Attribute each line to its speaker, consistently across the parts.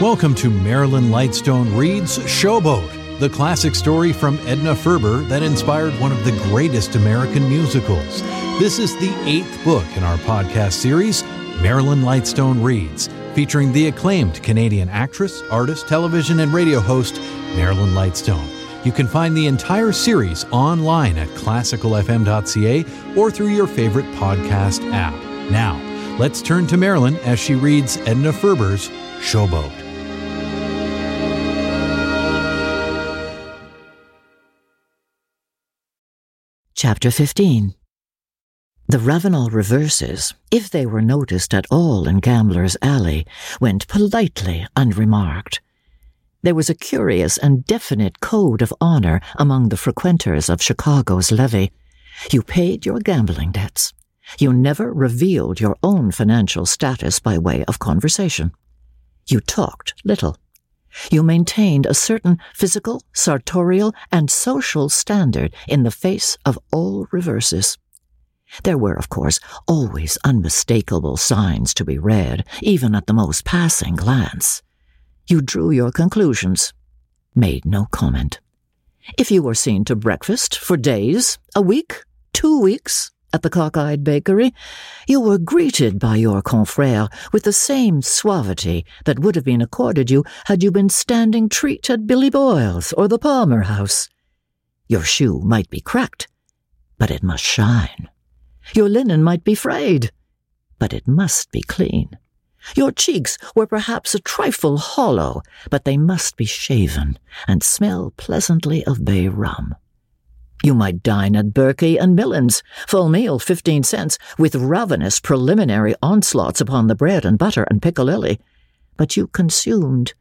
Speaker 1: Welcome to Marilyn Lightstone Reads Showboat, the classic story from Edna Ferber that inspired one of the greatest American musicals. This is the eighth book in our podcast series, Marilyn Lightstone Reads, featuring the acclaimed Canadian actress, artist, television, and radio host, Marilyn Lightstone. You can find the entire series online at classicalfm.ca or through your favorite podcast app. Now, let's turn to Marilyn as she reads Edna Ferber's Showboat.
Speaker 2: Chapter 15 The Ravenel reverses, if they were noticed at all in Gambler's Alley, went politely unremarked. There was a curious and definite code of honor among the frequenters of Chicago's levee. You paid your gambling debts. You never revealed your own financial status by way of conversation. You talked little. You maintained a certain physical, sartorial, and social standard in the face of all reverses. There were, of course, always unmistakable signs to be read, even at the most passing glance. You drew your conclusions, made no comment. If you were seen to breakfast for days, a week, two weeks, at the cockeyed bakery, you were greeted by your confrere with the same suavity that would have been accorded you had you been standing treat at Billy Boyle's or the Palmer House. Your shoe might be cracked, but it must shine. Your linen might be frayed, but it must be clean. Your cheeks were perhaps a trifle hollow, but they must be shaven and smell pleasantly of bay rum. You might dine at Berkey and Millen's, full meal fifteen cents, with ravenous preliminary onslaughts upon the bread and butter and piccalilli, but you consumed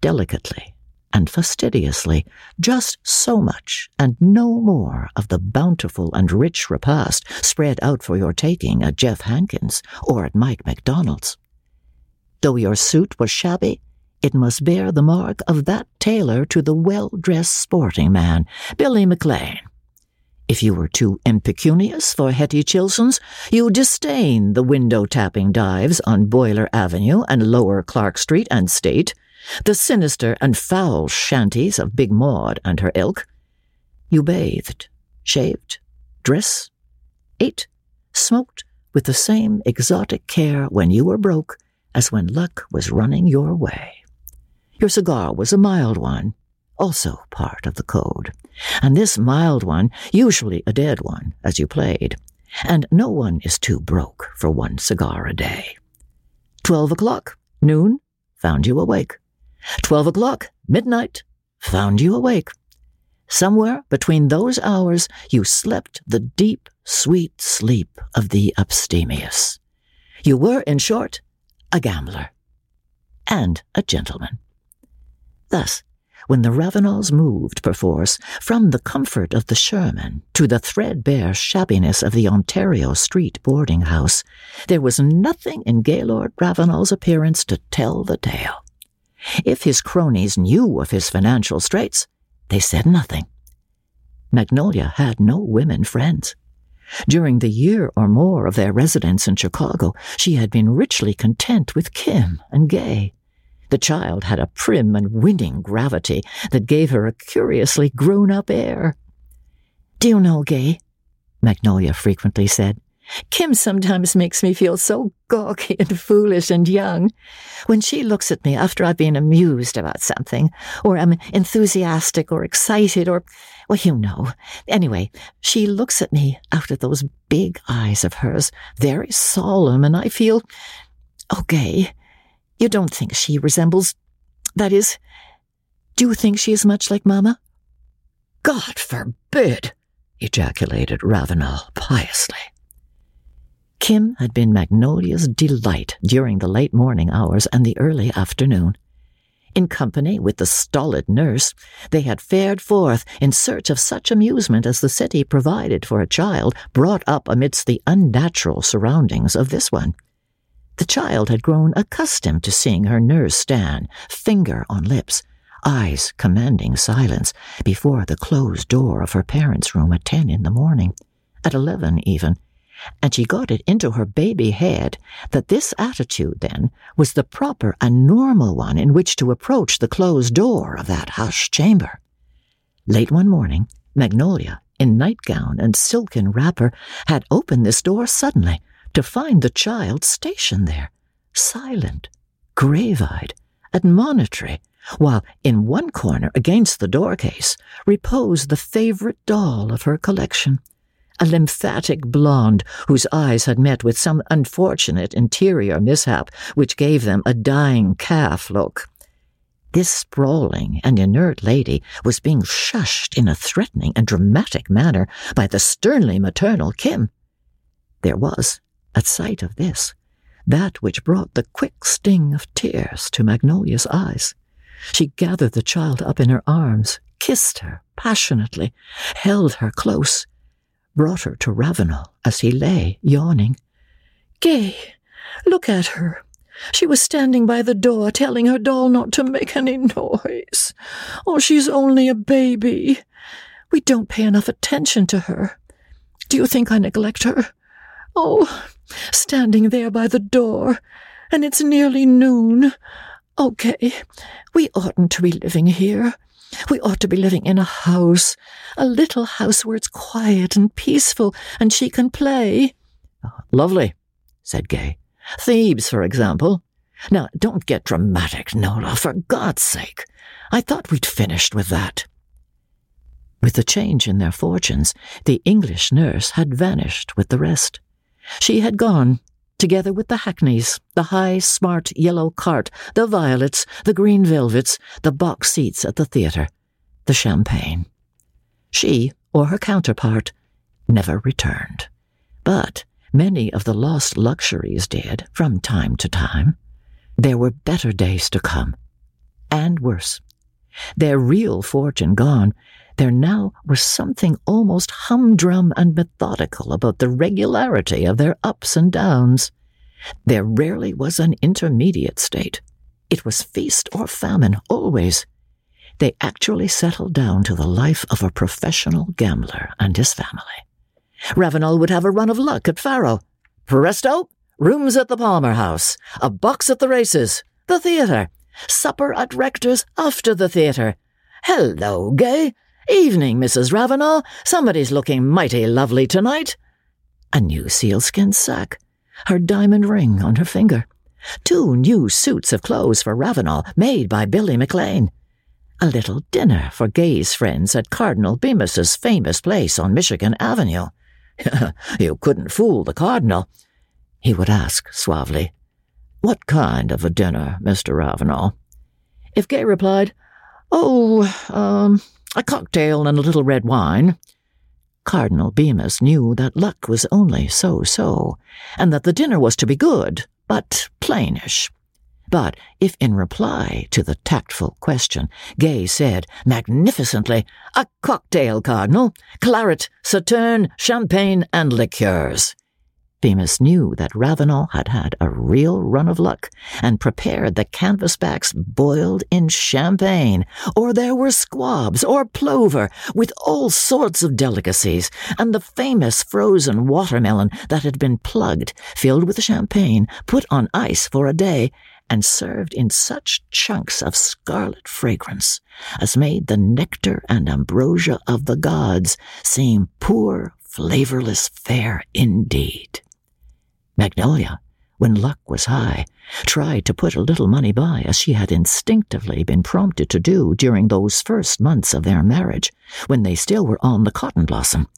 Speaker 2: delicately and fastidiously just so much and no more of the bountiful and rich repast spread out for your taking at Jeff Hankins or at Mike McDonald's. Though your suit was shabby, it must bear the mark of that tailor to the well-dressed sporting man, Billy McLean. If you were too impecunious for Hetty Chilson's, you disdain the window-tapping dives on Boiler Avenue and Lower Clark Street and State, the sinister and foul shanties of Big Maud and her ilk. You bathed, shaved, dressed, ate, smoked with the same exotic care when you were broke as when luck was running your way. Your cigar was a mild one, also part of the code, and this mild one, usually a dead one, as you played, and no one is too broke for one cigar a day. Twelve o'clock, noon, found you awake. Twelve o'clock, midnight, found you awake. Somewhere between those hours, you slept the deep, sweet sleep of the abstemious. You were, in short, a gambler, and a gentleman. Thus, when the Ravenels moved, perforce, from the comfort of the Sherman to the threadbare shabbiness of the Ontario Street boarding house, there was nothing in Gaylord Ravenel's appearance to tell the tale. If his cronies knew of his financial straits, they said nothing. Magnolia had no women friends. During the year or more of their residence in Chicago, she had been richly content with Kim and Gay. The child had a prim and winning gravity that gave her a curiously grown up air. Do you know, Gay? Magnolia frequently said. Kim sometimes makes me feel so gawky and foolish and young. When she looks at me after I've been amused about something, or am enthusiastic or excited, or, well, you know. Anyway, she looks at me out of those big eyes of hers, very solemn, and I feel, oh, gay. You don't think she resembles, that is, do you think she is much like Mamma? God forbid! ejaculated Ravenel piously. Kim had been Magnolia's delight during the late morning hours and the early afternoon. In company with the stolid nurse, they had fared forth in search of such amusement as the city provided for a child brought up amidst the unnatural surroundings of this one. The child had grown accustomed to seeing her nurse stand, finger on lips, eyes commanding silence, before the closed door of her parents' room at ten in the morning, at eleven even, and she got it into her baby head that this attitude, then, was the proper and normal one in which to approach the closed door of that hushed chamber. Late one morning, Magnolia, in nightgown and silken wrapper, had opened this door suddenly to find the child stationed there, silent, grave eyed, admonitory, while in one corner against the doorcase reposed the favorite doll of her collection, a lymphatic blonde whose eyes had met with some unfortunate interior mishap which gave them a dying calf look. This sprawling and inert lady was being shushed in a threatening and dramatic manner by the sternly maternal Kim. There was, at sight of this, that which brought the quick sting of tears to Magnolia's eyes. She gathered the child up in her arms, kissed her passionately, held her close, brought her to Ravenel as he lay yawning. Gay, look at her. She was standing by the door telling her doll not to make any noise. Oh, she's only a baby. We don't pay enough attention to her. Do you think I neglect her? Oh, standing there by the door, and it's nearly noon. Okay, we oughtn't to be living here. We ought to be living in a house, a little house where it's quiet and peaceful and she can play.
Speaker 3: Ah, lovely, said Gay. Thebes, for example. Now, don't get dramatic, Nola, for God's sake. I thought we'd finished with that.
Speaker 2: With the change in their fortunes, the English nurse had vanished with the rest. She had gone, together with the hackneys, the high, smart yellow cart, the violets, the green velvets, the box seats at the theatre, the champagne. She, or her counterpart, never returned. But many of the lost luxuries did from time to time. There were better days to come, and worse. Their real fortune gone, there now was something almost humdrum and methodical about the regularity of their ups and downs. There rarely was an intermediate state. It was feast or famine always. They actually settled down to the life of a professional gambler and his family. Ravenel would have a run of luck at Faro. Presto! Rooms at the Palmer House, a box at the races, the theatre, supper at Rector's after the theatre. Hello, Gay. Evening, Mrs. Ravenel. Somebody's looking mighty lovely tonight. A new sealskin sack, her diamond ring on her finger, two new suits of clothes for Ravenel made by Billy McLean, a little dinner for Gay's friends at Cardinal Bemis's famous place on Michigan Avenue. you couldn't fool the Cardinal, he would ask suavely. What kind of a dinner, Mr. Ravenel? If Gay replied, Oh, um, a cocktail and a little red wine. Cardinal Bemis knew that luck was only so so, and that the dinner was to be good, but plainish. But if in reply to the tactful question, Gay said magnificently, A cocktail, Cardinal, claret, sauterne, champagne, and liqueurs, Bemis knew that Ravenel had had a real run of luck and prepared the canvasbacks boiled in champagne, or there were squabs or plover with all sorts of delicacies, and the famous frozen watermelon that had been plugged, filled with champagne, put on ice for a day, and served in such chunks of scarlet fragrance as made the nectar and ambrosia of the gods seem poor, flavorless fare indeed. Magnolia, when luck was high, tried to put a little money by as she had instinctively been prompted to do during those first months of their marriage, when they still were on the cotton blossom.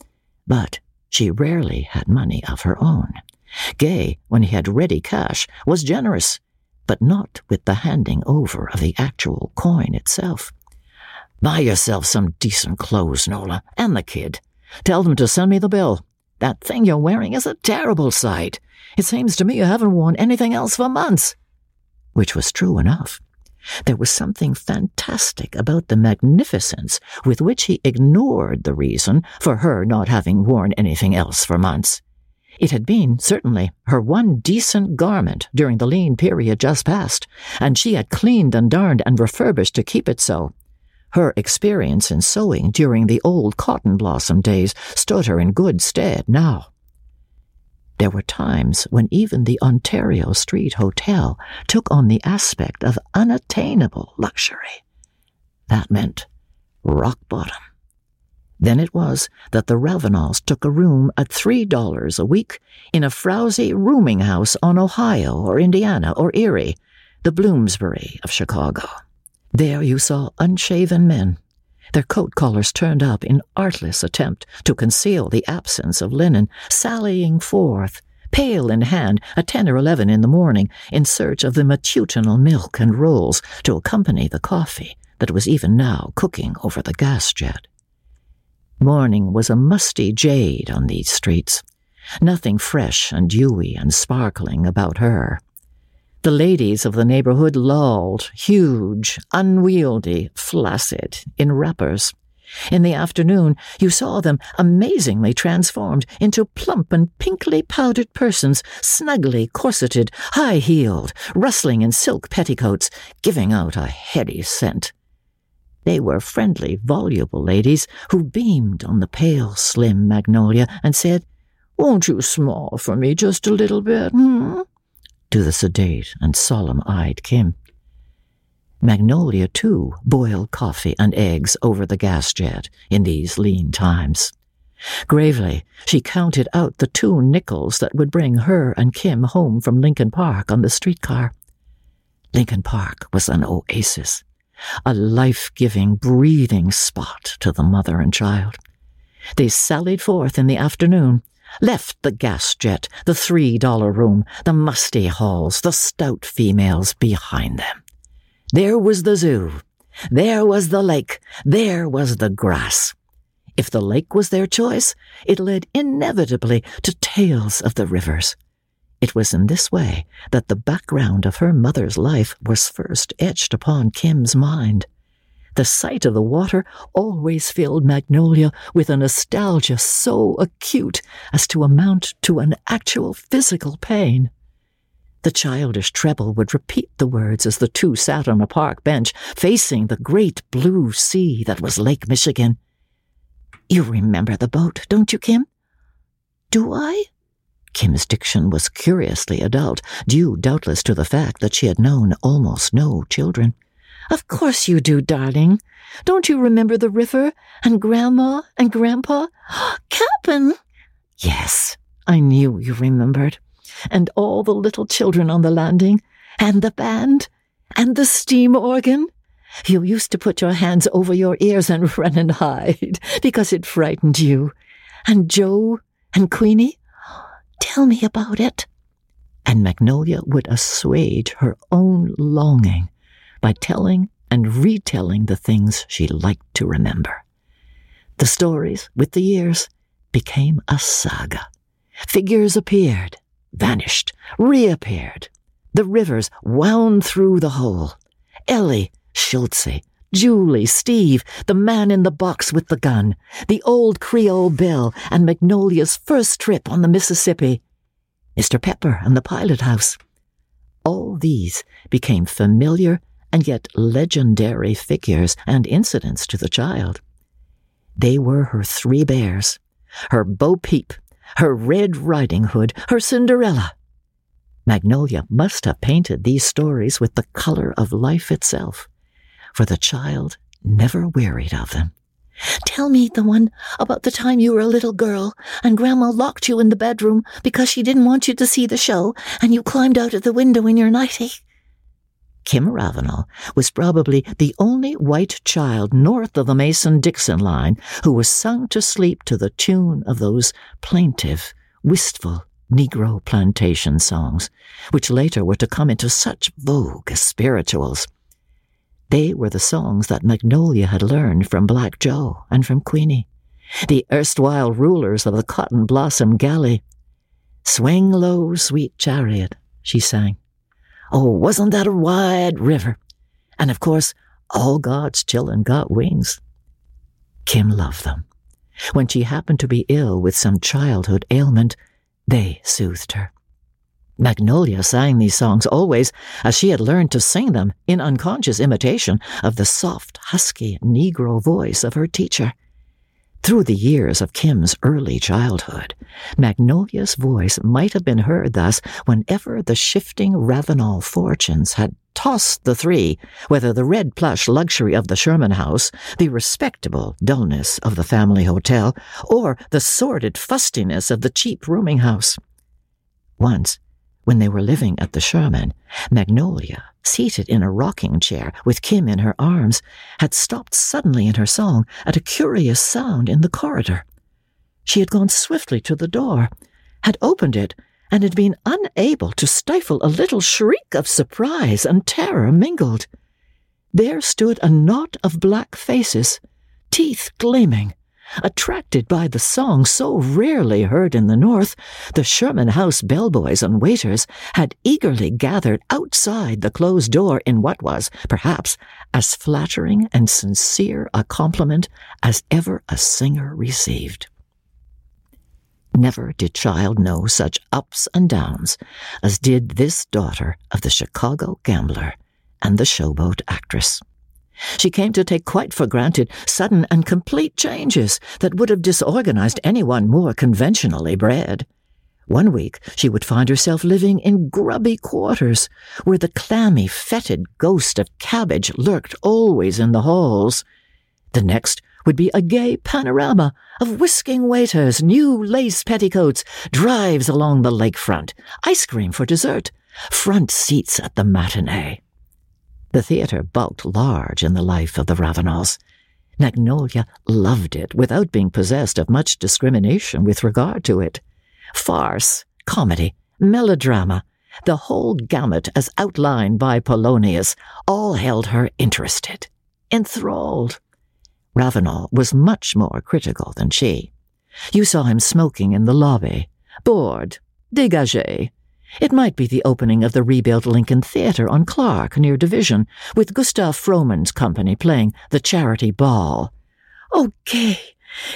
Speaker 2: But she rarely had money of her own. Gay, when he had ready cash, was generous, but not with the handing over of the actual coin itself. Buy yourself some decent clothes, Nola, and the kid. Tell them to send me the bill. That thing you're wearing is a terrible sight. It seems to me you haven't worn anything else for months. Which was true enough. There was something fantastic about the magnificence with which he ignored the reason for her not having worn anything else for months. It had been, certainly, her one decent garment during the lean period just past, and she had cleaned and darned and refurbished to keep it so. Her experience in sewing during the old cotton blossom days stood her in good stead now. There were times when even the Ontario Street Hotel took on the aspect of unattainable luxury. That meant rock bottom. Then it was that the Ravenels took a room at $3 a week in a frowsy rooming house on Ohio or Indiana or Erie, the Bloomsbury of Chicago. There you saw unshaven men, their coat collars turned up in artless attempt to conceal the absence of linen, sallying forth, pail in hand, at ten or eleven in the morning, in search of the matutinal milk and rolls to accompany the coffee that was even now cooking over the gas jet. Morning was a musty jade on these streets. Nothing fresh and dewy and sparkling about her. The ladies of the neighborhood lolled, huge, unwieldy, flaccid, in wrappers. In the afternoon, you saw them amazingly transformed into plump and pinkly powdered persons, snugly corseted, high heeled, rustling in silk petticoats, giving out a heady scent. They were friendly, voluble ladies who beamed on the pale, slim Magnolia and said, Won't you small for me just a little bit, hmm? To the sedate and solemn eyed Kim. Magnolia, too, boiled coffee and eggs over the gas jet in these lean times. Gravely, she counted out the two nickels that would bring her and Kim home from Lincoln Park on the streetcar. Lincoln Park was an oasis a life giving, breathing spot to the mother and child. They sallied forth in the afternoon, left the gas jet, the three dollar room, the musty halls, the stout females behind them. There was the zoo. There was the lake. There was the grass. If the lake was their choice, it led inevitably to tales of the rivers. It was in this way that the background of her mother's life was first etched upon Kim's mind. The sight of the water always filled Magnolia with a nostalgia so acute as to amount to an actual physical pain. The childish treble would repeat the words as the two sat on a park bench facing the great blue sea that was Lake Michigan. You remember the boat, don't you, Kim? Do I? Kim's diction was curiously adult, due doubtless to the fact that she had known almost no children. Of course you do, darling. Don't you remember the river and Grandma and Grandpa? Cap'n! Yes, I knew you remembered. And all the little children on the landing, and the band, and the steam organ. You used to put your hands over your ears and run and hide because it frightened you. And Joe and Queenie, Tell me about it. And Magnolia would assuage her own longing by telling and retelling the things she liked to remember. The stories, with the years, became a saga. Figures appeared, vanished, reappeared. The rivers wound through the whole. Ellie, Schultze, Julie, Steve, the man in the box with the gun, the old Creole Bill, and Magnolia's first trip on the Mississippi, Mr. Pepper and the pilot house. All these became familiar and yet legendary figures and incidents to the child. They were her three bears, her Bo Peep, her Red Riding Hood, her Cinderella. Magnolia must have painted these stories with the color of life itself for the child never wearied of them. Tell me the one about the time you were a little girl and Grandma locked you in the bedroom because she didn't want you to see the show and you climbed out of the window in your nightie. Kim Ravenel was probably the only white child north of the Mason Dixon line who was sung to sleep to the tune of those plaintive, wistful Negro plantation songs, which later were to come into such vogue as spirituals. They were the songs that Magnolia had learned from Black Joe and from Queenie, the erstwhile rulers of the Cotton Blossom Galley. Swing low, sweet chariot, she sang. Oh, wasn't that a wide river? And of course, all God's children got wings. Kim loved them. When she happened to be ill with some childhood ailment, they soothed her. Magnolia sang these songs always as she had learned to sing them in unconscious imitation of the soft, husky Negro voice of her teacher. Through the years of Kim's early childhood, Magnolia's voice might have been heard thus whenever the shifting Ravenel fortunes had tossed the three, whether the red plush luxury of the Sherman house, the respectable dullness of the family hotel, or the sordid fustiness of the cheap rooming house. Once, when they were living at the Sherman, Magnolia, seated in a rocking chair with Kim in her arms, had stopped suddenly in her song at a curious sound in the corridor. She had gone swiftly to the door, had opened it, and had been unable to stifle a little shriek of surprise and terror mingled. There stood a knot of black faces, teeth gleaming, Attracted by the song so rarely heard in the North, the Sherman House bellboys and waiters had eagerly gathered outside the closed door in what was, perhaps, as flattering and sincere a compliment as ever a singer received. Never did child know such ups and downs as did this daughter of the Chicago gambler and the showboat actress. She came to take quite for granted sudden and complete changes that would have disorganized anyone more conventionally bred. One week she would find herself living in grubby quarters, where the clammy, fetid ghost of cabbage lurked always in the halls. The next would be a gay panorama of whisking waiters, new lace petticoats, drives along the lakefront, ice cream for dessert, front seats at the matinee. The theatre bulked large in the life of the Ravenels. Magnolia loved it without being possessed of much discrimination with regard to it. Farce, comedy, melodrama, the whole gamut as outlined by Polonius, all held her interested, enthralled. Ravenel was much more critical than she. You saw him smoking in the lobby, bored, dégagé, it might be the opening of the rebuilt Lincoln Theatre on Clark near Division, with Gustav Frohman's company playing the charity ball. Oh, gay!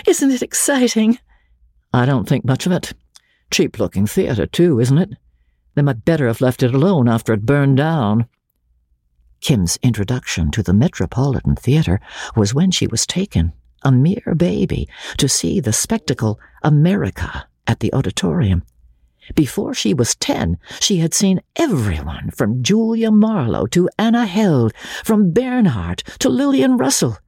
Speaker 2: Isn't it exciting? I don't think much of it. Cheap looking theatre, too, isn't it? They might better have left it alone after it burned down. Kim's introduction to the Metropolitan Theatre was when she was taken, a mere baby, to see the spectacle America at the auditorium. Before she was ten, she had seen everyone from Julia Marlowe to Anna Held, from Bernhardt to Lillian Russell.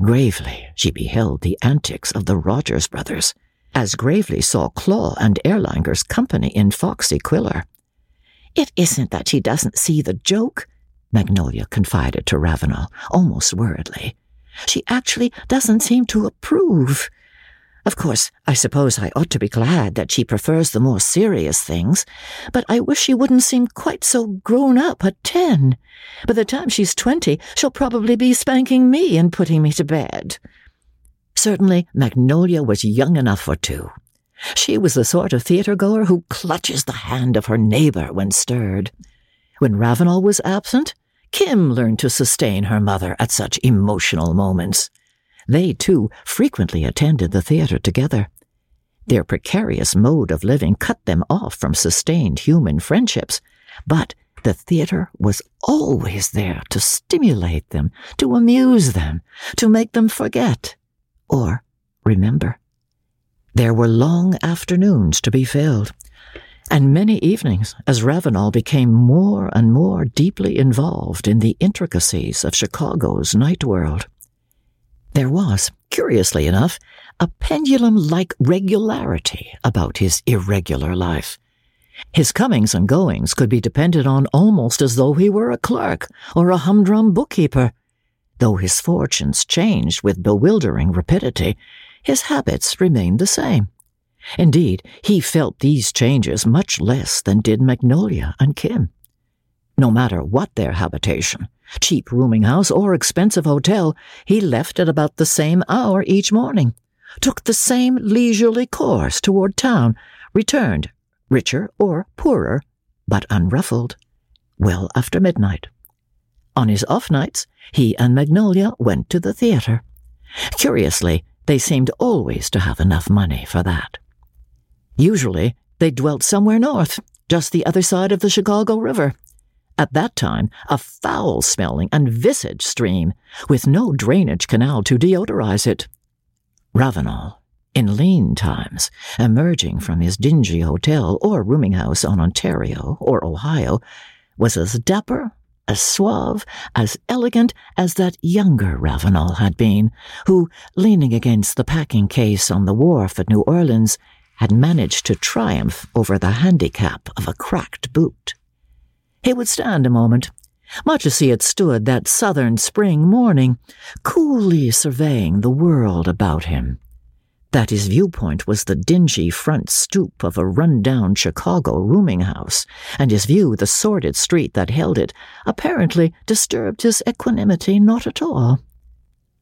Speaker 2: Gravely she beheld the antics of the Rogers brothers, as gravely saw Klaw and Erlanger's company in Foxy Quiller. It isn't that she doesn't see the joke, Magnolia confided to Ravenel, almost worriedly. She actually doesn't seem to approve. Of course, I suppose I ought to be glad that she prefers the more serious things, but I wish she wouldn't seem quite so grown up at ten. By the time she's twenty, she'll probably be spanking me and putting me to bed. Certainly, Magnolia was young enough for two. She was the sort of theatre goer who clutches the hand of her neighbor when stirred. When Ravenel was absent, Kim learned to sustain her mother at such emotional moments. They, too, frequently attended the theatre together. Their precarious mode of living cut them off from sustained human friendships, but the theatre was always there to stimulate them, to amuse them, to make them forget or remember. There were long afternoons to be filled, and many evenings as Ravenel became more and more deeply involved in the intricacies of Chicago's night world. There was, curiously enough, a pendulum like regularity about his irregular life. His comings and goings could be depended on almost as though he were a clerk or a humdrum bookkeeper. Though his fortunes changed with bewildering rapidity, his habits remained the same. Indeed, he felt these changes much less than did Magnolia and Kim. No matter what their habitation, cheap rooming house or expensive hotel, he left at about the same hour each morning, took the same leisurely course toward town, returned, richer or poorer, but unruffled, well after midnight. On his off nights, he and Magnolia went to the theatre. Curiously, they seemed always to have enough money for that. Usually, they dwelt somewhere north, just the other side of the Chicago River, at that time a foul smelling and viscid stream, with no drainage canal to deodorize it. Ravenel, in lean times, emerging from his dingy hotel or rooming house on Ontario or Ohio, was as dapper, as suave, as elegant as that younger Ravenel had been, who, leaning against the packing case on the wharf at New Orleans, had managed to triumph over the handicap of a cracked boot. He would stand a moment, much as he had stood that southern spring morning, coolly surveying the world about him. That his viewpoint was the dingy front stoop of a run-down Chicago rooming house, and his view the sordid street that held it, apparently disturbed his equanimity not at all.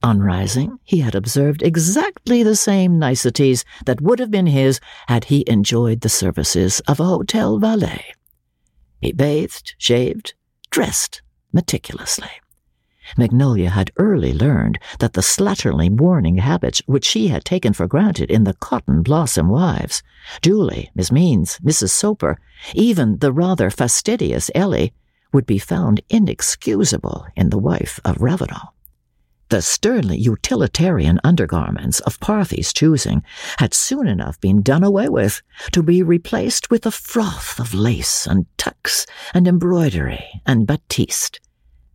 Speaker 2: On rising, he had observed exactly the same niceties that would have been his had he enjoyed the services of a hotel valet. He bathed, shaved, dressed meticulously. Magnolia had early learned that the slatternly mourning habits which she had taken for granted in the cotton blossom wives, Julie, Miss Means, Mrs. Soper, even the rather fastidious Ellie, would be found inexcusable in the wife of Ravenel. The sternly utilitarian undergarments of Parthy's choosing had soon enough been done away with to be replaced with a froth of lace and tucks and embroidery and batiste.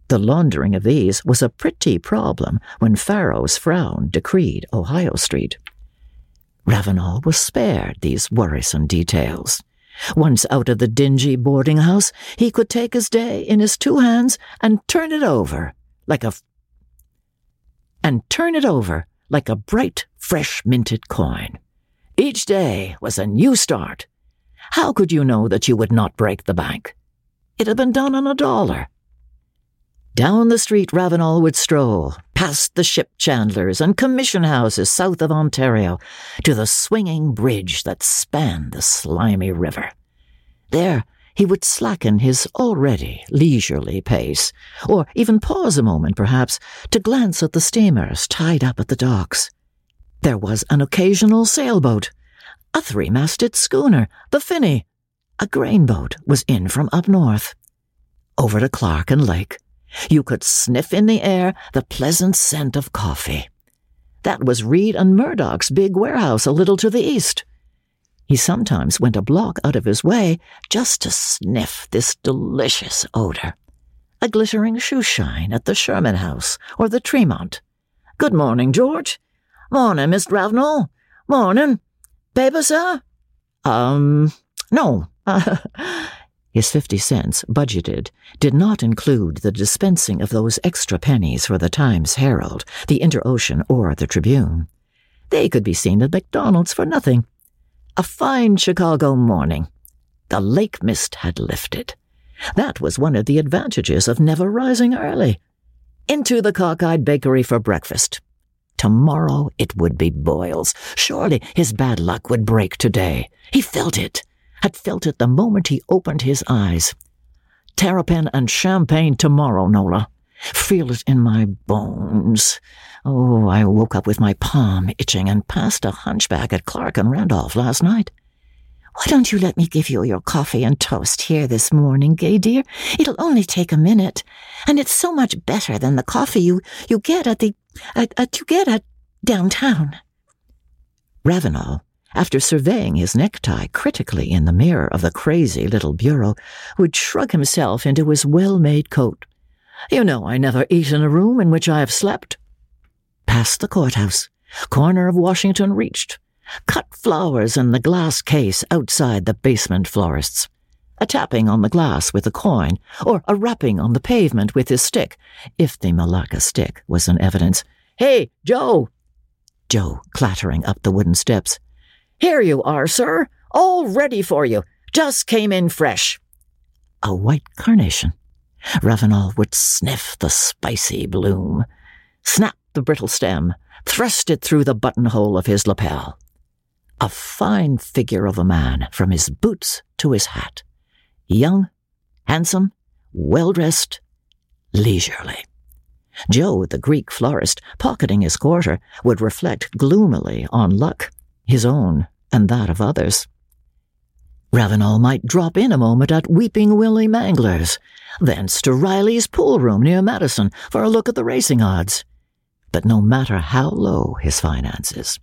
Speaker 2: The laundering of these was a pretty problem when Faro's frown decreed Ohio Street. Ravenel was spared these worrisome details. Once out of the dingy boarding house, he could take his day in his two hands and turn it over like a and turn it over like a bright, fresh minted coin. Each day was a new start. How could you know that you would not break the bank? It had been done on a dollar. Down the street Ravenel would stroll, past the ship chandlers and commission houses south of Ontario, to the swinging bridge that spanned the slimy river. There, he would slacken his already leisurely pace, or even pause a moment, perhaps, to glance at the steamers tied up at the docks. There was an occasional sailboat, a three masted schooner, the Finney. A grain boat was in from up north. Over to Clark and Lake, you could sniff in the air the pleasant scent of coffee. That was Reid and Murdoch's big warehouse a little to the east. He sometimes went a block out of his way just to sniff this delicious odor. A glittering shoe shine at the Sherman House or the Tremont. Good morning, George. Morning, Miss Ravenel. Morning. Paper, sir? Um, no. His fifty cents, budgeted, did not include the dispensing of those extra pennies for the Times Herald, the Inter-Ocean, or the Tribune. They could be seen at McDonald's for nothing. A fine Chicago morning. The lake mist had lifted. That was one of the advantages of never rising early. Into the cockeyed bakery for breakfast. Tomorrow it would be Boyle's. Surely his bad luck would break today. He felt it, had felt it the moment he opened his eyes. Terrapin and champagne tomorrow, Nola. Feel it in my bones. Oh, I woke up with my palm itching and passed a hunchback at Clark and Randolph last night. Why don't you let me give you your coffee and toast here this morning, Gay dear? It'll only take a minute, and it's so much better than the coffee you, you get at the at, at you get at downtown. Ravenel, after surveying his necktie critically in the mirror of the crazy little bureau, would shrug himself into his well-made coat you know I never eat in a room in which I have slept. Past the courthouse, corner of Washington reached. Cut flowers in the glass case outside the basement florist's. A tapping on the glass with a coin, or a rapping on the pavement with his stick, if the Malacca stick was in evidence. Hey, Joe! Joe clattering up the wooden steps. Here you are, sir. All ready for you. Just came in fresh. A white carnation Ravenel would sniff the spicy bloom, snap the brittle stem, thrust it through the buttonhole of his lapel. A fine figure of a man from his boots to his hat. Young, handsome, well dressed, leisurely. Joe, the Greek florist, pocketing his quarter, would reflect gloomily on luck, his own and that of others. Ravenel might drop in a moment at Weeping Willie Mangler's, thence to Riley's pool room near Madison for a look at the racing odds. But no matter how low his finances,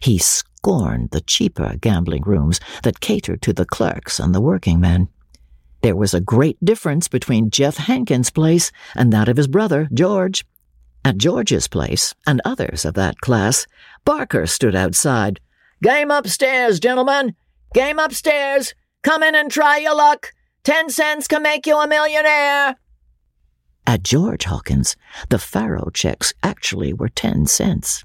Speaker 2: He scorned the cheaper gambling rooms that catered to the clerks and the working men. There was a great difference between Jeff Hankins' place and that of his brother, George. At George's place, and others of that class, Barker stood outside. Game upstairs, gentlemen! Game upstairs! Come in and try your luck! Ten cents can make you a millionaire! At George Hankins, the faro checks actually were ten cents.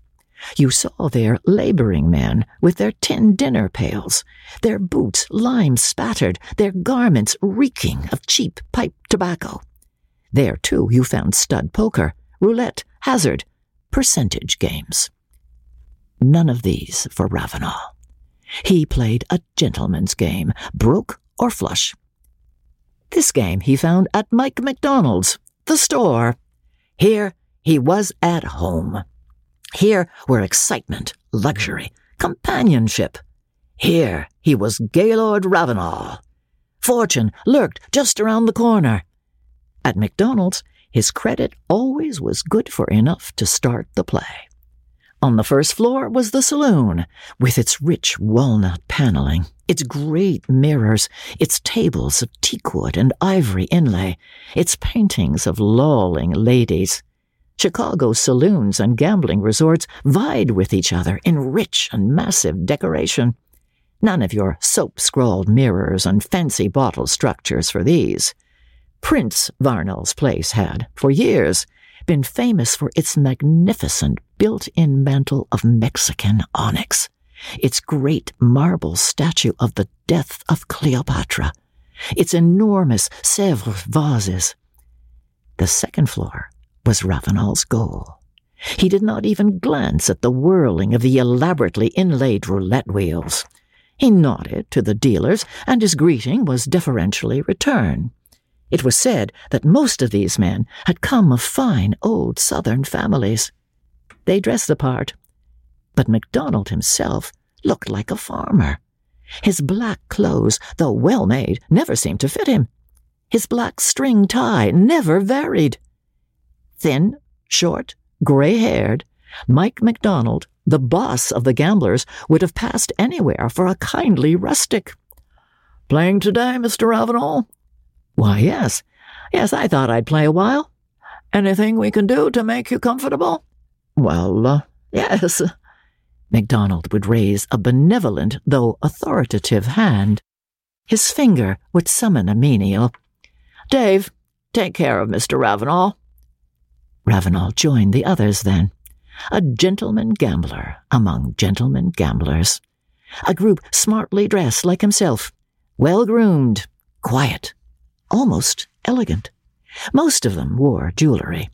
Speaker 2: You saw their laboring men with their tin dinner pails, their boots lime spattered, their garments reeking of cheap pipe tobacco. There, too, you found stud poker, roulette, hazard, percentage games. None of these for Ravenel. He played a gentleman's game, broke or flush. This game he found at Mike McDonald's, the store. Here he was at home. Here were excitement, luxury, companionship. Here he was Gaylord Ravenel. Fortune lurked just around the corner. At McDonald's, his credit always was good for enough to start the play. On the first floor was the saloon, with its rich walnut paneling, its great mirrors, its tables of teakwood and ivory inlay, its paintings of lolling ladies. Chicago's saloons and gambling resorts vied with each other in rich and massive decoration. None of your soap scrawled mirrors and fancy bottle structures for these. Prince Varnell's place had, for years, been famous for its magnificent built in mantle of Mexican onyx, its great marble statue of the death of Cleopatra, its enormous Sèvres vases. The second floor was Ravenel's goal. He did not even glance at the whirling of the elaborately inlaid roulette wheels. He nodded to the dealers, and his greeting was deferentially returned. It was said that most of these men had come of fine old Southern families. They dressed the part, but McDonald himself looked like a farmer. His black clothes, though well made, never seemed to fit him. His black string tie never varied. Thin, short, gray haired, Mike McDonald, the boss of the gamblers, would have passed anywhere for a kindly rustic. Playing today, Mr. Ravenel? Why, yes. Yes, I thought I'd play a while. Anything we can do to make you comfortable? Well, uh, yes. McDonald would raise a benevolent, though authoritative hand. His finger would summon a menial. Dave, take care of Mr. Ravenel. Ravenel joined the others then. A gentleman gambler among gentlemen gamblers. A group smartly dressed like himself, well groomed, quiet, almost elegant. Most of them wore jewelry.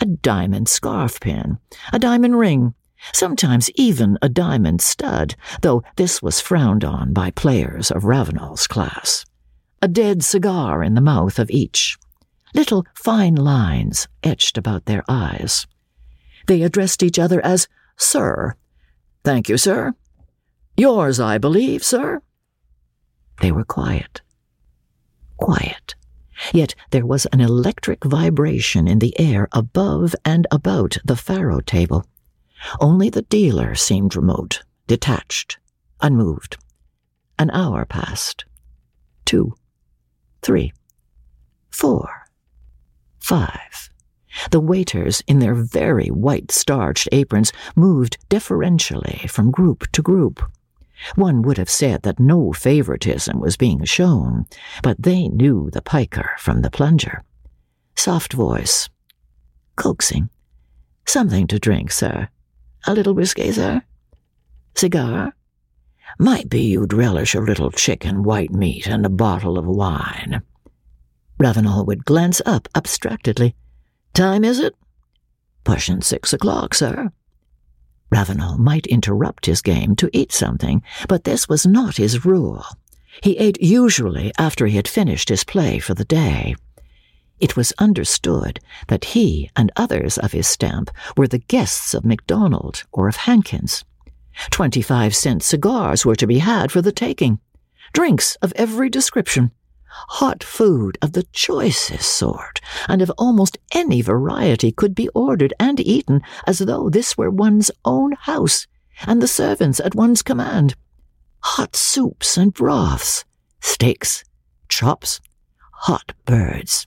Speaker 2: A diamond scarf pin, a diamond ring, sometimes even a diamond stud, though this was frowned on by players of Ravenel's class. A dead cigar in the mouth of each. Little fine lines etched about their eyes. They addressed each other as Sir. Thank you, sir. Yours, I believe, sir. They were quiet quiet. Yet there was an electric vibration in the air above and about the faro table. Only the dealer seemed remote, detached, unmoved. An hour passed. Two, three, four, five. The waiters, in their very white starched aprons, moved deferentially from group to group. One would have said that no favoritism was being shown, but they knew the piker from the plunger. Soft voice. Coaxing. Something to drink, sir. A little whiskey, sir? Cigar? Might be you'd relish a little chicken white meat and a bottle of wine. Ravenel would glance up abstractedly. Time is it? Pushing six o'clock, sir. Ravenel might interrupt his game to eat something, but this was not his rule. He ate usually after he had finished his play for the day. It was understood that he and others of his stamp were the guests of McDonald or of Hankins. Twenty-five cent cigars were to be had for the taking, drinks of every description, Hot food of the choicest sort, and of almost any variety, could be ordered and eaten as though this were one's own house, and the servants at one's command. Hot soups and broths, steaks, chops, hot birds.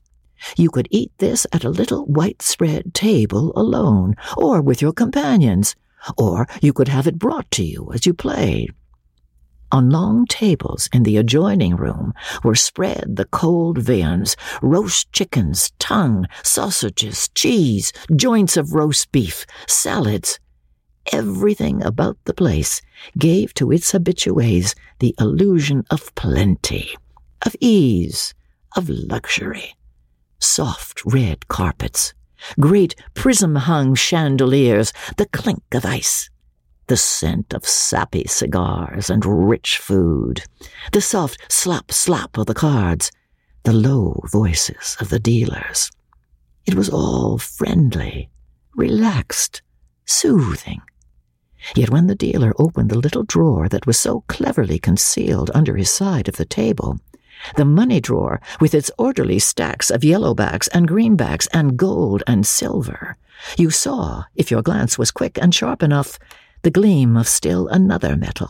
Speaker 2: You could eat this at a little white spread table alone, or with your companions, or you could have it brought to you as you played. On long tables in the adjoining room were spread the cold viands, roast chickens, tongue, sausages, cheese, joints of roast beef, salads. Everything about the place gave to its habitués the illusion of plenty, of ease, of luxury. Soft red carpets, great prism hung chandeliers, the clink of ice, the scent of sappy cigars and rich food, the soft slap slap of the cards, the low voices of the dealers. It was all friendly, relaxed, soothing. Yet when the dealer opened the little drawer that was so cleverly concealed under his side of the table, the money drawer with its orderly stacks of yellowbacks and greenbacks and gold and silver, you saw, if your glance was quick and sharp enough, the gleam of still another metal,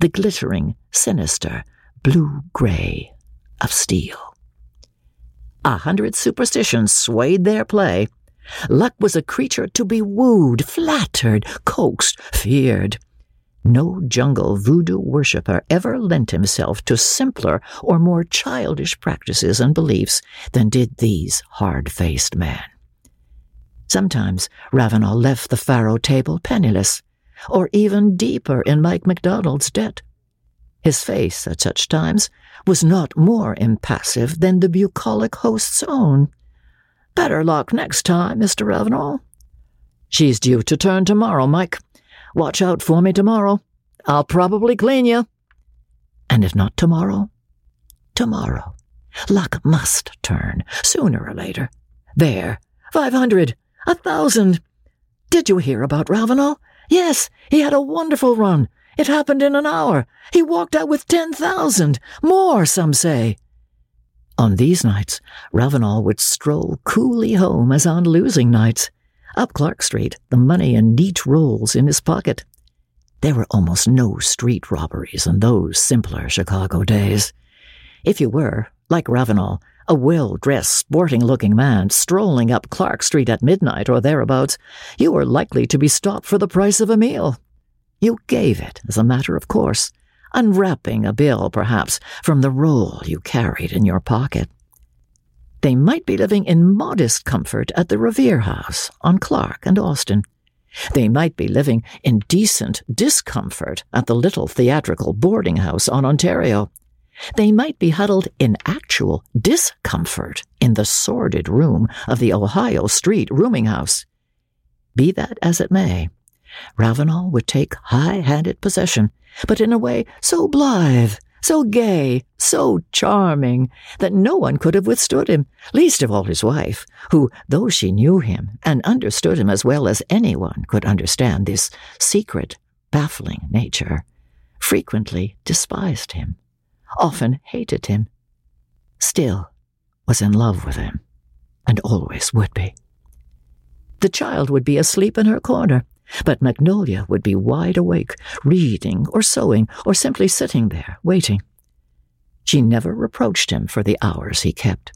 Speaker 2: the glittering, sinister, blue gray of steel. A hundred superstitions swayed their play. Luck was a creature to be wooed, flattered, coaxed, feared. No jungle voodoo worshipper ever lent himself to simpler or more childish practices and beliefs than did these hard faced men. Sometimes Ravenel left the faro table penniless, or even deeper in Mike McDonald's debt. His face, at such times, was not more impassive than the bucolic host's own. Better luck next time, Mr. Ravenel. She's due to turn tomorrow, Mike. Watch out for me tomorrow. I'll probably clean you. And if not tomorrow, tomorrow. Luck must turn, sooner or later. There, five hundred, a thousand. Did you hear about Ravenel? Yes, he had a wonderful run. It happened in an hour. He walked out with ten thousand. More, some say. On these nights, Ravenel would stroll coolly home as on losing nights. Up Clark Street, the money in neat rolls in his pocket. There were almost no street robberies in those simpler Chicago days. If you were, like Ravenel, a well dressed, sporting looking man strolling up Clark Street at midnight or thereabouts, you were likely to be stopped for the price of a meal. You gave it as a matter of course, unwrapping a bill, perhaps, from the roll you carried in your pocket. They might be living in modest comfort at the Revere House on Clark and Austin. They might be living in decent discomfort at the little theatrical boarding house on Ontario. They might be huddled in actual discomfort in the sordid room of the Ohio Street rooming house. Be that as it may, Ravenel would take high handed possession, but in a way so blithe, so gay, so charming, that no one could have withstood him, least of all his wife, who, though she knew him and understood him as well as anyone could understand this secret, baffling nature, frequently despised him often hated him, still was in love with him, and always would be. The child would be asleep in her corner, but Magnolia would be wide awake, reading or sewing or simply sitting there, waiting. She never reproached him for the hours he kept.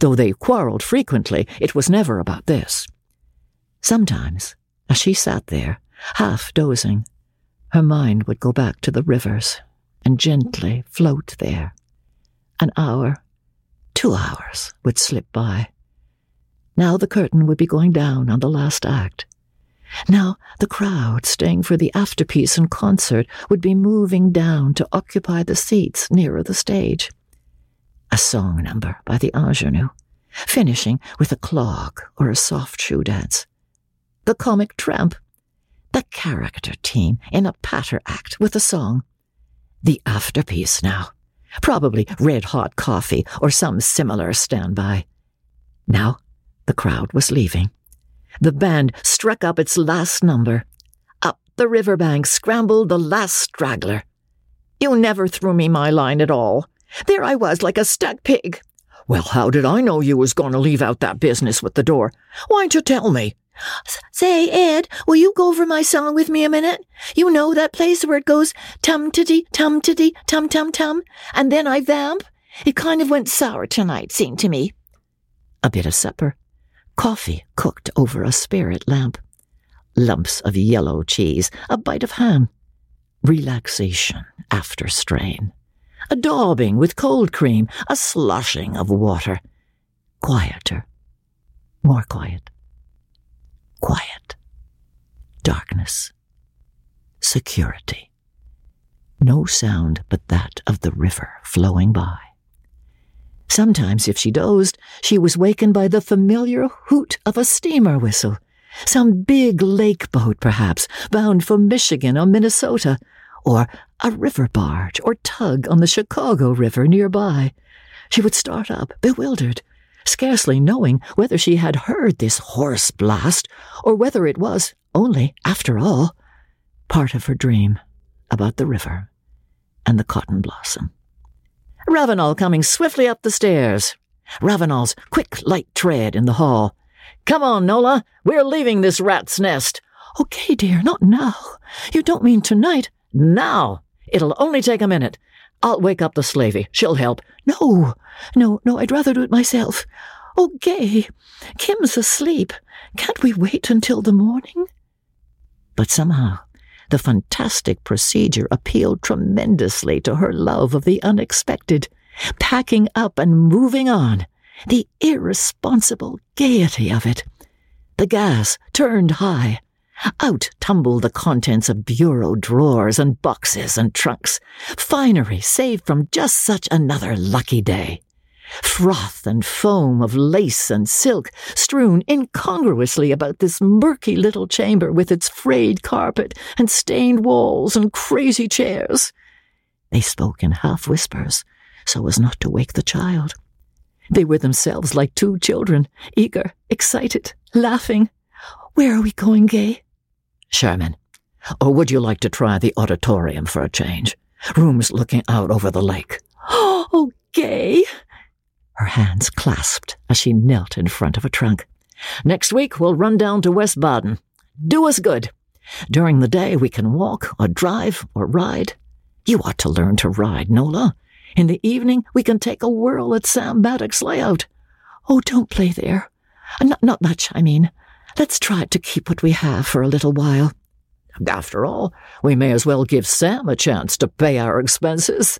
Speaker 2: Though they quarreled frequently, it was never about this. Sometimes, as she sat there, half dozing, her mind would go back to the rivers and gently float there. An hour, two hours would slip by. Now the curtain would be going down on the last act. Now the crowd staying for the afterpiece and concert would be moving down to occupy the seats nearer the stage. A song number by the ingenue, finishing with a clog or a soft shoe dance. The comic tramp, the character team in a patter act with a song the afterpiece now. Probably red hot coffee or some similar standby. Now the crowd was leaving. The band struck up its last number. Up the riverbank scrambled the last straggler. You never threw me my line at all. There I was like a stuck pig. Well, how did I know you was going to leave out that business with the door? Why'n't you tell me?
Speaker 3: Say, Ed, will you go over my song with me a minute? You know that place where it goes tum titty, tum titty, tum tum tum, and then I vamp? It kind of went sour tonight, seemed to me.
Speaker 2: A bit of supper. Coffee cooked over a spirit lamp. Lumps of yellow cheese, a bite of ham. Relaxation after strain. A daubing with cold cream, a sloshing of water. Quieter. More quiet. Quiet. Darkness. Security. No sound but that of the river flowing by. Sometimes, if she dozed, she was wakened by the familiar hoot of a steamer whistle. Some big lake boat, perhaps, bound for Michigan or Minnesota, or a river barge or tug on the Chicago River nearby. She would start up, bewildered, scarcely knowing whether she had heard this hoarse blast or whether it was only, after all, part of her dream about the river and the cotton blossom. Ravenel coming swiftly up the stairs. Ravenel's quick, light tread in the hall. Come on, Nola. We're leaving this rat's nest.
Speaker 3: Okay, dear, not now. You don't mean tonight.
Speaker 2: Now. It'll only take a minute. I'll wake up the slavey. She'll help.
Speaker 3: No, no, no, I'd rather do it myself. Oh, Gay, Kim's asleep. Can't we wait until the morning?
Speaker 2: But somehow, the fantastic procedure appealed tremendously to her love of the unexpected. Packing up and moving on, the irresponsible gaiety of it. The gas turned high. Out tumbled the contents of bureau drawers and boxes and trunks, finery saved from just such another lucky day. Froth and foam of lace and silk strewn incongruously about this murky little chamber with its frayed carpet and stained walls and crazy chairs. They spoke in half whispers so as not to wake the child. They were themselves like two children, eager, excited, laughing.
Speaker 3: Where are we going, Gay?
Speaker 2: Sherman. Or would you like to try the auditorium for a change? Rooms looking out over the lake.
Speaker 3: Oh, Gay!
Speaker 2: her hands clasped as she knelt in front of a trunk. Next week we'll run down to West Baden. Do us good. During the day we can walk or drive or ride. You ought to learn to ride, Nola. In the evening we can take a whirl at Sam Baddock's layout.
Speaker 3: Oh, don't play there. Not, not much, I mean. Let's try to keep what we have for a little while.
Speaker 2: After all, we may as well give Sam a chance to pay our expenses.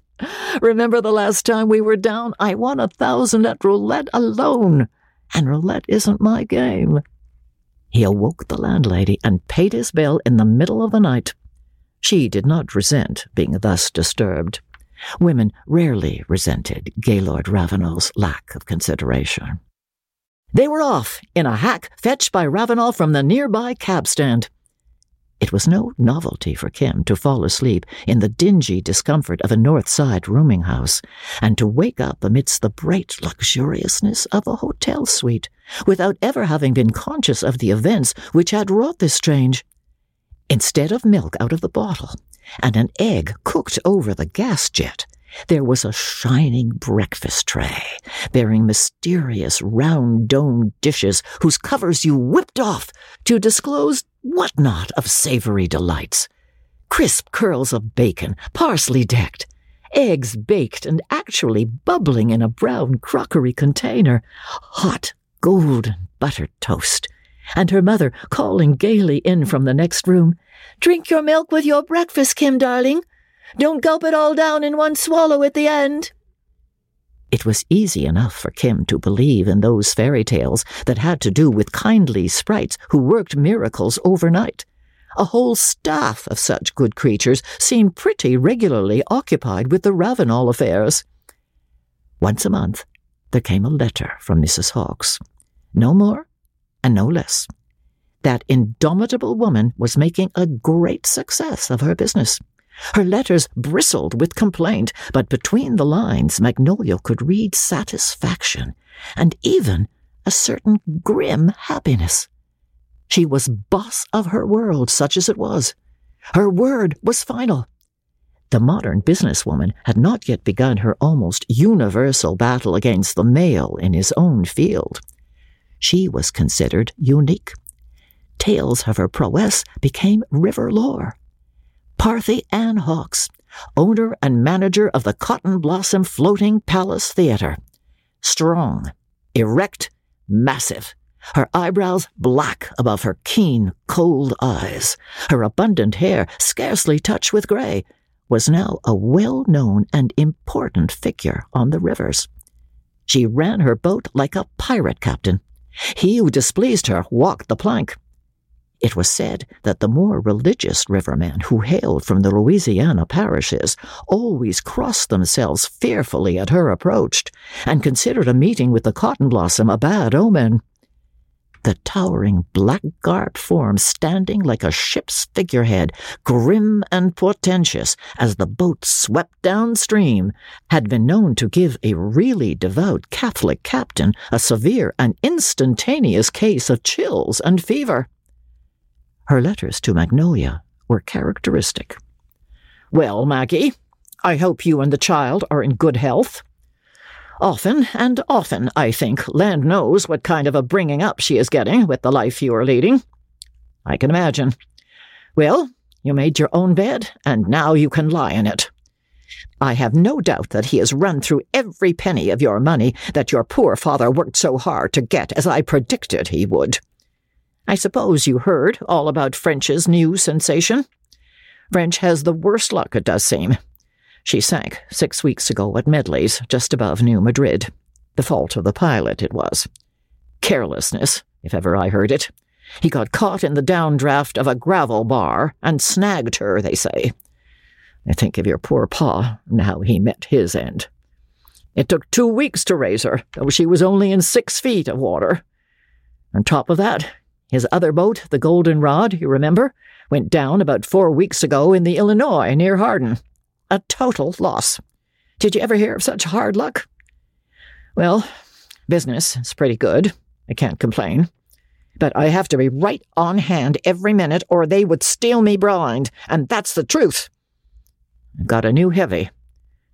Speaker 2: Remember the last time we were down? I won a thousand at roulette alone, and roulette isn't my game. He awoke the landlady and paid his bill in the middle of the night. She did not resent being thus disturbed. Women rarely resented Gaylord Ravenel's lack of consideration. They were off in a hack fetched by Ravenel from the nearby cab stand. It was no novelty for Kim to fall asleep in the dingy discomfort of a North Side rooming house, and to wake up amidst the bright luxuriousness of a hotel suite, without ever having been conscious of the events which had wrought this change. Instead of milk out of the bottle, and an egg cooked over the gas jet, there was a shining breakfast tray, bearing mysterious round domed dishes whose covers you whipped off to disclose what not of savory delights? Crisp curls of bacon, parsley decked, eggs baked and actually bubbling in a brown crockery container, hot golden buttered toast, and her mother calling gaily in from the next room, Drink your milk with your breakfast, Kim, darling. Don't gulp it all down in one swallow at the end. It was easy enough for Kim to believe in those fairy tales that had to do with kindly sprites who worked miracles overnight. A whole staff of such good creatures seemed pretty regularly occupied with the Ravenel affairs. Once a month, there came a letter from Mrs. Hawks. No more and no less. That indomitable woman was making a great success of her business. Her letters bristled with complaint, but between the lines Magnolia could read satisfaction and even a certain grim happiness. She was boss of her world, such as it was. Her word was final. The modern businesswoman had not yet begun her almost universal battle against the male in his own field. She was considered unique. tales of her prowess became river lore. Parthy Ann Hawks, owner and manager of the Cotton Blossom Floating Palace Theater. Strong, erect, massive, her eyebrows black above her keen, cold eyes, her abundant hair scarcely touched with gray, was now a well known and important figure on the rivers. She ran her boat like a pirate captain. He who displeased her walked the plank. It was said that the more religious rivermen who hailed from the Louisiana parishes always crossed themselves fearfully at her approach, and considered a meeting with the cotton blossom a bad omen the towering black garbed form standing like a ship's figurehead, grim and portentous as the boat swept downstream, had been known to give a really devout Catholic captain a severe and instantaneous case of chills and fever. Her letters to Magnolia were characteristic. Well, Maggie, I hope you and the child are in good health. Often and often, I think, land knows what kind of a bringing up she is getting with the life you are leading. I can imagine. Well, you made your own bed, and now you can lie in it. I have no doubt that he has run through every penny of your money that your poor father worked so hard to get, as I predicted he would. I suppose you heard all about French's new sensation? French has the worst luck, it does seem. She sank six weeks ago at Medley's, just above New Madrid. The fault of the pilot, it was. Carelessness, if ever I heard it. He got caught in the downdraft of a gravel bar and snagged her, they say. I think of your poor pa and how he met his end. It took two weeks to raise her, though she was only in six feet of water. On top of that, his other boat, the Golden Rod, you remember, went down about four weeks ago in the Illinois near Hardin. A total loss. Did you ever hear of such hard luck? Well, business is pretty good. I can't complain. But I have to be right on hand every minute or they would steal me blind, and that's the truth. I've got a new heavy.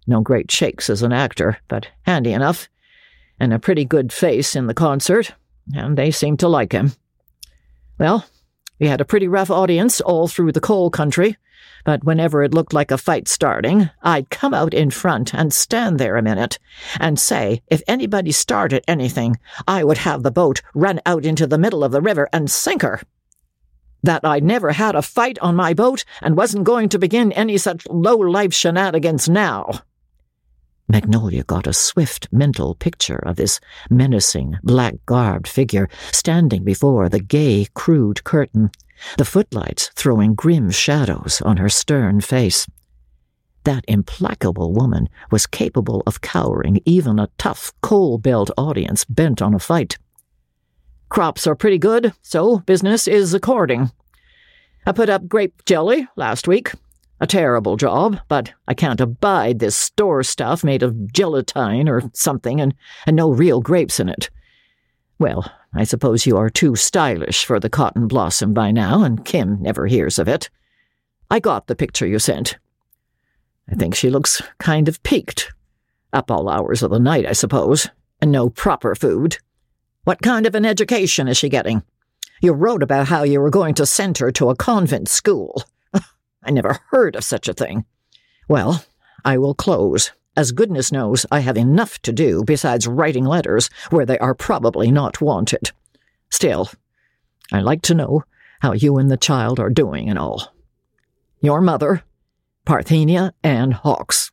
Speaker 2: No great shakes as an actor, but handy enough. And a pretty good face in the concert, and they seem to like him. Well, we had a pretty rough audience all through the coal country, but whenever it looked like a fight starting, I'd come out in front and stand there a minute and say if anybody started anything, I would have the boat run out into the middle of the river and sink her. That I'd never had a fight on my boat and wasn't going to begin any such low life shenanigans now. Magnolia got a swift mental picture of this menacing, black garbed figure standing before the gay, crude curtain, the footlights throwing grim shadows on her stern face. That implacable woman was capable of cowering even a tough coal belt audience bent on a fight. Crops are pretty good, so business is according. I put up grape jelly last week. A terrible job, but I can't abide this store stuff made of gelatine or something and, and no real grapes in it. Well, I suppose you are too stylish for the cotton blossom by now, and Kim never hears of it. I got the picture you sent. I think she looks kind of peaked. Up all hours of the night, I suppose, and no proper food. What kind of an education is she getting? You wrote about how you were going to send her to a convent school. I never heard of such a thing. Well, I will close as goodness knows I have enough to do besides writing letters where they are probably not wanted. Still, I like to know how you and the child are doing and all. Your mother, Parthenia Ann Hawks.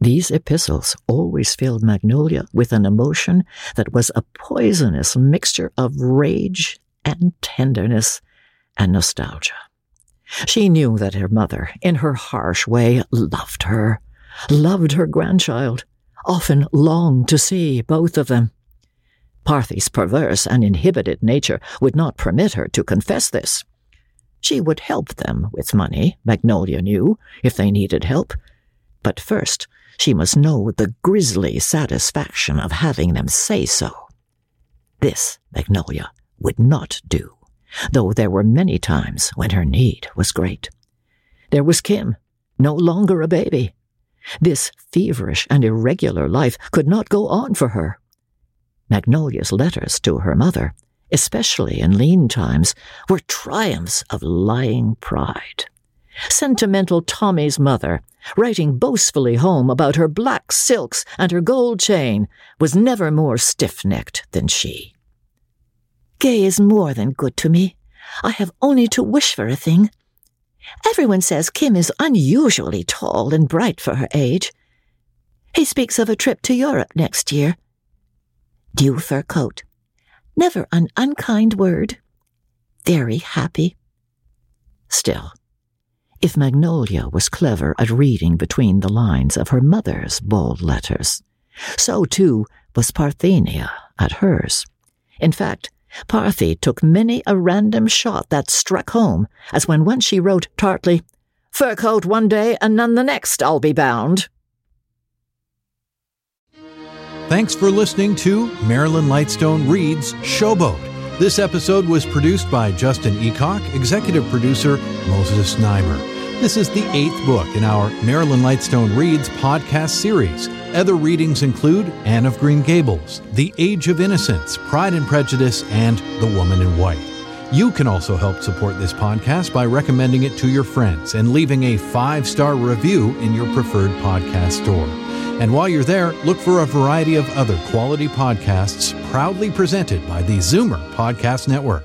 Speaker 2: These epistles always filled Magnolia with an emotion that was a poisonous mixture of rage and tenderness and nostalgia. She knew that her mother, in her harsh way, loved her, loved her grandchild, often longed to see both of them. Parthy's perverse and inhibited nature would not permit her to confess this. She would help them with money, Magnolia knew, if they needed help. But first, she must know the grisly satisfaction of having them say so. This, Magnolia, would not do, though there were many times when her need was great. There was Kim, no longer a baby, this feverish and irregular life could not go on for her. Magnolia's letters to her mother, especially in lean times, were triumphs of lying pride. Sentimental Tommy's mother, writing boastfully home about her black silks and her gold chain, was never more stiff necked than she. Gay is more than good to me. I have only to wish for a thing. Everyone says Kim is unusually tall and bright for her age. He speaks of a trip to Europe next year. New fur coat. Never an unkind word. Very happy. Still, if Magnolia was clever at reading between the lines of her mother's bold letters, so too was Parthenia at hers. In fact, Parthy took many a random shot that struck home, as when once she wrote tartly, Fur coat one day and none the next, I'll be bound.
Speaker 1: Thanks for listening to Marilyn Lightstone Reads Showboat. This episode was produced by Justin Eacock, executive producer Moses Znaimer. This is the eighth book in our Marilyn Lightstone Reads podcast series. Other readings include Anne of Green Gables, The Age of Innocence, Pride and Prejudice, and The Woman in White. You can also help support this podcast by recommending it to your friends and leaving a five star review in your preferred podcast store. And while you're there, look for a variety of other quality podcasts proudly presented by the Zoomer Podcast Network.